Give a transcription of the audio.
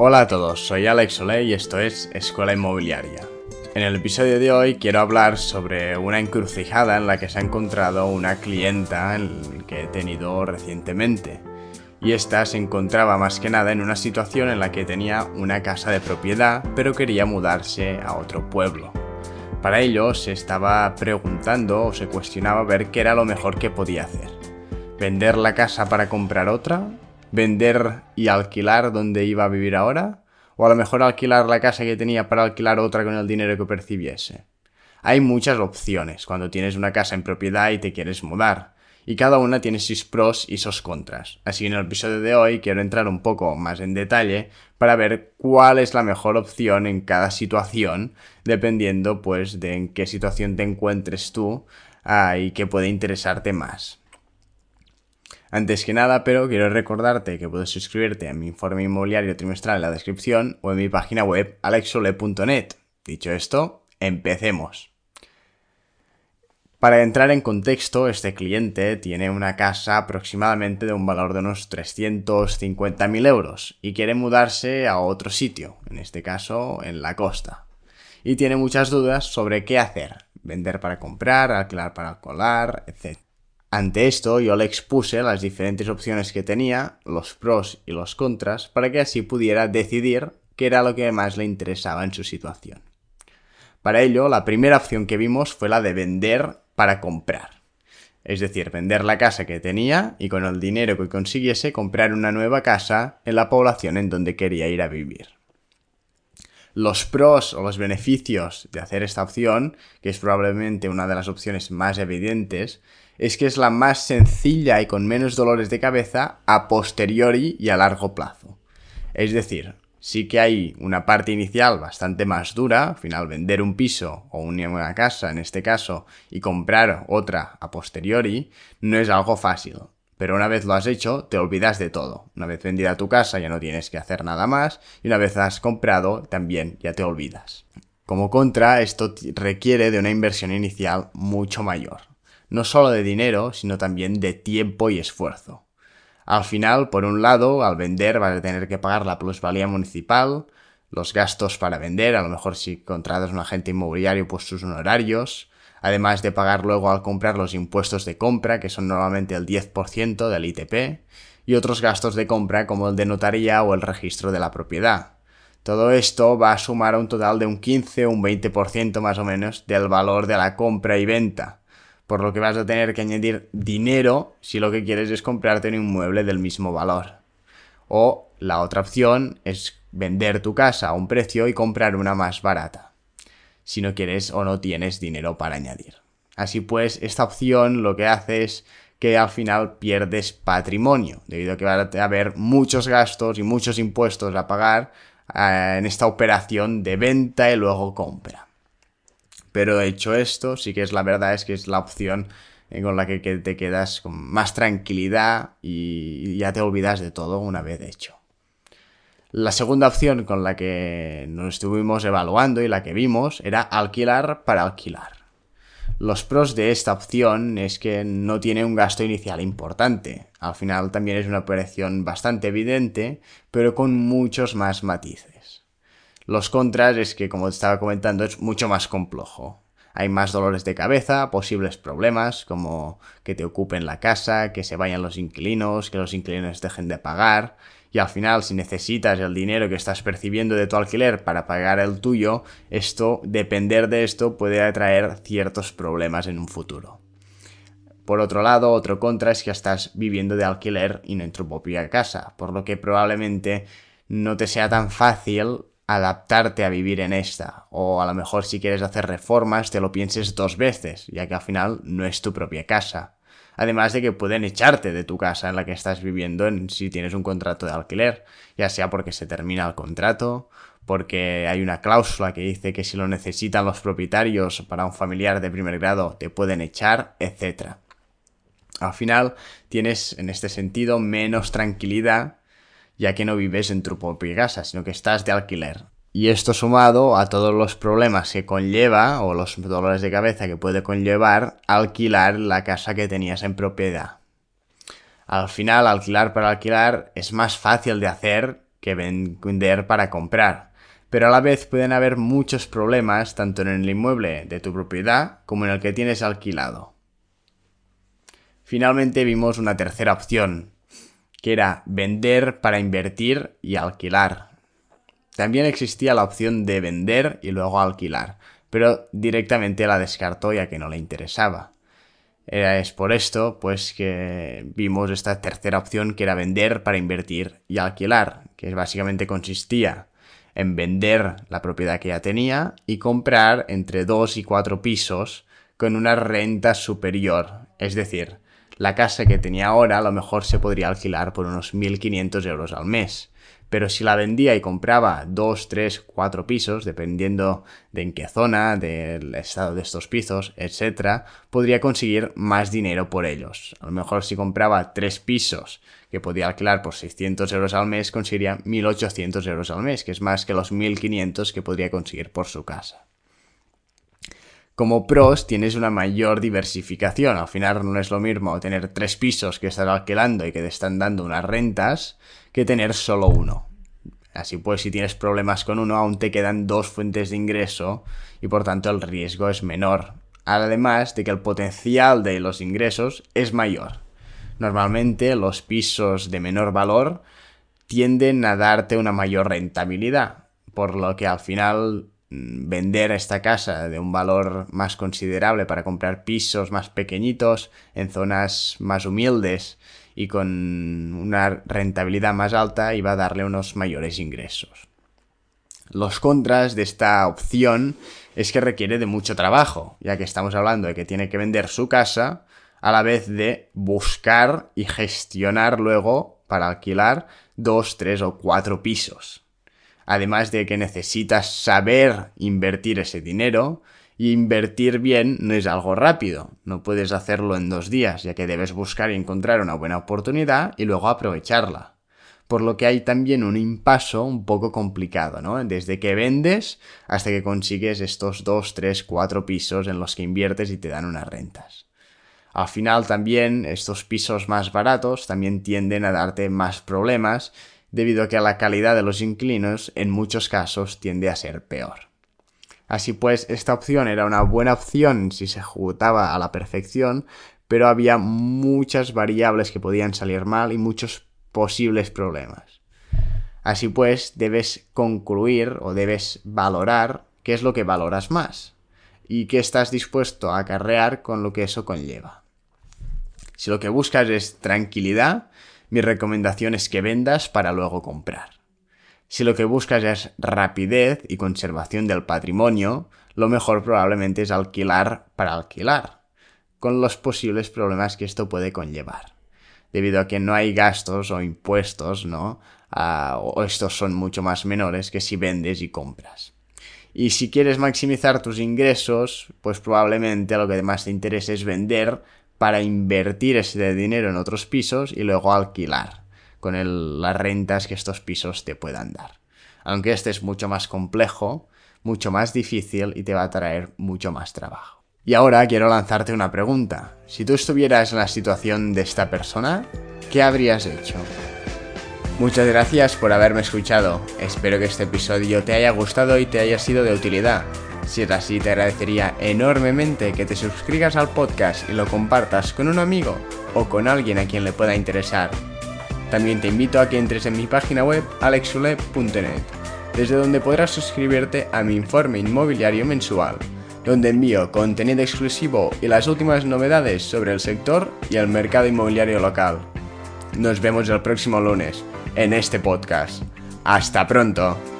Hola a todos, soy Alex Solé y esto es Escuela Inmobiliaria. En el episodio de hoy quiero hablar sobre una encrucijada en la que se ha encontrado una clienta que he tenido recientemente. Y esta se encontraba más que nada en una situación en la que tenía una casa de propiedad pero quería mudarse a otro pueblo. Para ello se estaba preguntando o se cuestionaba ver qué era lo mejor que podía hacer. ¿Vender la casa para comprar otra? ¿Vender y alquilar donde iba a vivir ahora? ¿O a lo mejor alquilar la casa que tenía para alquilar otra con el dinero que percibiese? Hay muchas opciones cuando tienes una casa en propiedad y te quieres mudar y cada una tiene sus pros y sus contras. Así que en el episodio de hoy quiero entrar un poco más en detalle para ver cuál es la mejor opción en cada situación, dependiendo pues de en qué situación te encuentres tú ah, y qué puede interesarte más. Antes que nada, pero quiero recordarte que puedes suscribirte a mi informe inmobiliario trimestral en la descripción o en mi página web alexole.net. Dicho esto, empecemos. Para entrar en contexto, este cliente tiene una casa aproximadamente de un valor de unos 350.000 euros y quiere mudarse a otro sitio, en este caso en la costa. Y tiene muchas dudas sobre qué hacer, vender para comprar, alquilar para colar, etc. Ante esto yo le expuse las diferentes opciones que tenía, los pros y los contras, para que así pudiera decidir qué era lo que más le interesaba en su situación. Para ello, la primera opción que vimos fue la de vender para comprar. Es decir, vender la casa que tenía y con el dinero que consiguiese comprar una nueva casa en la población en donde quería ir a vivir. Los pros o los beneficios de hacer esta opción, que es probablemente una de las opciones más evidentes, es que es la más sencilla y con menos dolores de cabeza a posteriori y a largo plazo. Es decir, sí que hay una parte inicial bastante más dura, al final vender un piso o una casa en este caso y comprar otra a posteriori no es algo fácil. Pero una vez lo has hecho, te olvidas de todo. Una vez vendida tu casa ya no tienes que hacer nada más y una vez has comprado también ya te olvidas. Como contra, esto requiere de una inversión inicial mucho mayor. No solo de dinero, sino también de tiempo y esfuerzo. Al final, por un lado, al vender vas a tener que pagar la plusvalía municipal, los gastos para vender, a lo mejor si contratas un agente inmobiliario, pues sus honorarios, además de pagar luego al comprar los impuestos de compra, que son normalmente el 10% del ITP, y otros gastos de compra como el de notaría o el registro de la propiedad. Todo esto va a sumar un total de un 15 o un 20% más o menos del valor de la compra y venta por lo que vas a tener que añadir dinero si lo que quieres es comprarte un inmueble del mismo valor. O la otra opción es vender tu casa a un precio y comprar una más barata, si no quieres o no tienes dinero para añadir. Así pues, esta opción lo que hace es que al final pierdes patrimonio, debido a que va a haber muchos gastos y muchos impuestos a pagar eh, en esta operación de venta y luego compra. Pero hecho esto, sí que es la verdad, es que es la opción con la que te quedas con más tranquilidad y ya te olvidas de todo una vez hecho. La segunda opción con la que nos estuvimos evaluando y la que vimos era alquilar para alquilar. Los pros de esta opción es que no tiene un gasto inicial importante. Al final también es una operación bastante evidente, pero con muchos más matices. Los contras es que, como te estaba comentando, es mucho más complejo. Hay más dolores de cabeza, posibles problemas como que te ocupen la casa, que se vayan los inquilinos, que los inquilinos dejen de pagar, y al final si necesitas el dinero que estás percibiendo de tu alquiler para pagar el tuyo, esto, depender de esto, puede atraer ciertos problemas en un futuro. Por otro lado, otro contra es que estás viviendo de alquiler y no en tu propia casa, por lo que probablemente no te sea tan fácil adaptarte a vivir en esta. O a lo mejor si quieres hacer reformas te lo pienses dos veces, ya que al final no es tu propia casa. Además de que pueden echarte de tu casa en la que estás viviendo en, si tienes un contrato de alquiler, ya sea porque se termina el contrato, porque hay una cláusula que dice que si lo necesitan los propietarios para un familiar de primer grado te pueden echar, etc. Al final tienes en este sentido menos tranquilidad ya que no vives en tu propia casa, sino que estás de alquiler. Y esto sumado a todos los problemas que conlleva, o los dolores de cabeza que puede conllevar, alquilar la casa que tenías en propiedad. Al final, alquilar para alquilar es más fácil de hacer que vender para comprar. Pero a la vez pueden haber muchos problemas tanto en el inmueble de tu propiedad como en el que tienes alquilado. Finalmente vimos una tercera opción, que era vender para invertir y alquilar. También existía la opción de vender y luego alquilar, pero directamente la descartó ya que no le interesaba. Es por esto, pues, que vimos esta tercera opción que era vender para invertir y alquilar, que básicamente consistía en vender la propiedad que ya tenía y comprar entre dos y cuatro pisos con una renta superior, es decir, la casa que tenía ahora a lo mejor se podría alquilar por unos 1.500 euros al mes. Pero si la vendía y compraba dos, tres, cuatro pisos, dependiendo de en qué zona, del estado de estos pisos, etc., podría conseguir más dinero por ellos. A lo mejor si compraba tres pisos que podía alquilar por 600 euros al mes, conseguiría 1.800 euros al mes, que es más que los 1.500 que podría conseguir por su casa. Como pros tienes una mayor diversificación. Al final no es lo mismo tener tres pisos que estás alquilando y que te están dando unas rentas que tener solo uno. Así pues, si tienes problemas con uno, aún te quedan dos fuentes de ingreso y por tanto el riesgo es menor. Además de que el potencial de los ingresos es mayor. Normalmente los pisos de menor valor tienden a darte una mayor rentabilidad, por lo que al final vender esta casa de un valor más considerable para comprar pisos más pequeñitos en zonas más humildes y con una rentabilidad más alta iba a darle unos mayores ingresos. Los contras de esta opción es que requiere de mucho trabajo, ya que estamos hablando de que tiene que vender su casa a la vez de buscar y gestionar luego para alquilar dos, tres o cuatro pisos además de que necesitas saber invertir ese dinero, y invertir bien no es algo rápido, no puedes hacerlo en dos días, ya que debes buscar y encontrar una buena oportunidad y luego aprovecharla. Por lo que hay también un impaso un poco complicado, ¿no? Desde que vendes hasta que consigues estos dos, tres, cuatro pisos en los que inviertes y te dan unas rentas. Al final también estos pisos más baratos también tienden a darte más problemas debido a que la calidad de los inclinos en muchos casos tiende a ser peor. Así pues, esta opción era una buena opción si se ejecutaba a la perfección, pero había muchas variables que podían salir mal y muchos posibles problemas. Así pues, debes concluir o debes valorar qué es lo que valoras más y qué estás dispuesto a acarrear con lo que eso conlleva. Si lo que buscas es tranquilidad, mi recomendación es que vendas para luego comprar. Si lo que buscas es rapidez y conservación del patrimonio, lo mejor probablemente es alquilar para alquilar, con los posibles problemas que esto puede conllevar. Debido a que no hay gastos o impuestos, ¿no? o estos son mucho más menores que si vendes y compras. Y si quieres maximizar tus ingresos, pues probablemente lo que más te interese es vender para invertir ese dinero en otros pisos y luego alquilar con las rentas que estos pisos te puedan dar. Aunque este es mucho más complejo, mucho más difícil y te va a traer mucho más trabajo. Y ahora quiero lanzarte una pregunta. Si tú estuvieras en la situación de esta persona, ¿qué habrías hecho? Muchas gracias por haberme escuchado. Espero que este episodio te haya gustado y te haya sido de utilidad. Si es así, te agradecería enormemente que te suscribas al podcast y lo compartas con un amigo o con alguien a quien le pueda interesar. También te invito a que entres en mi página web alexule.net, desde donde podrás suscribirte a mi informe inmobiliario mensual, donde envío contenido exclusivo y las últimas novedades sobre el sector y el mercado inmobiliario local. Nos vemos el próximo lunes en este podcast. Hasta pronto.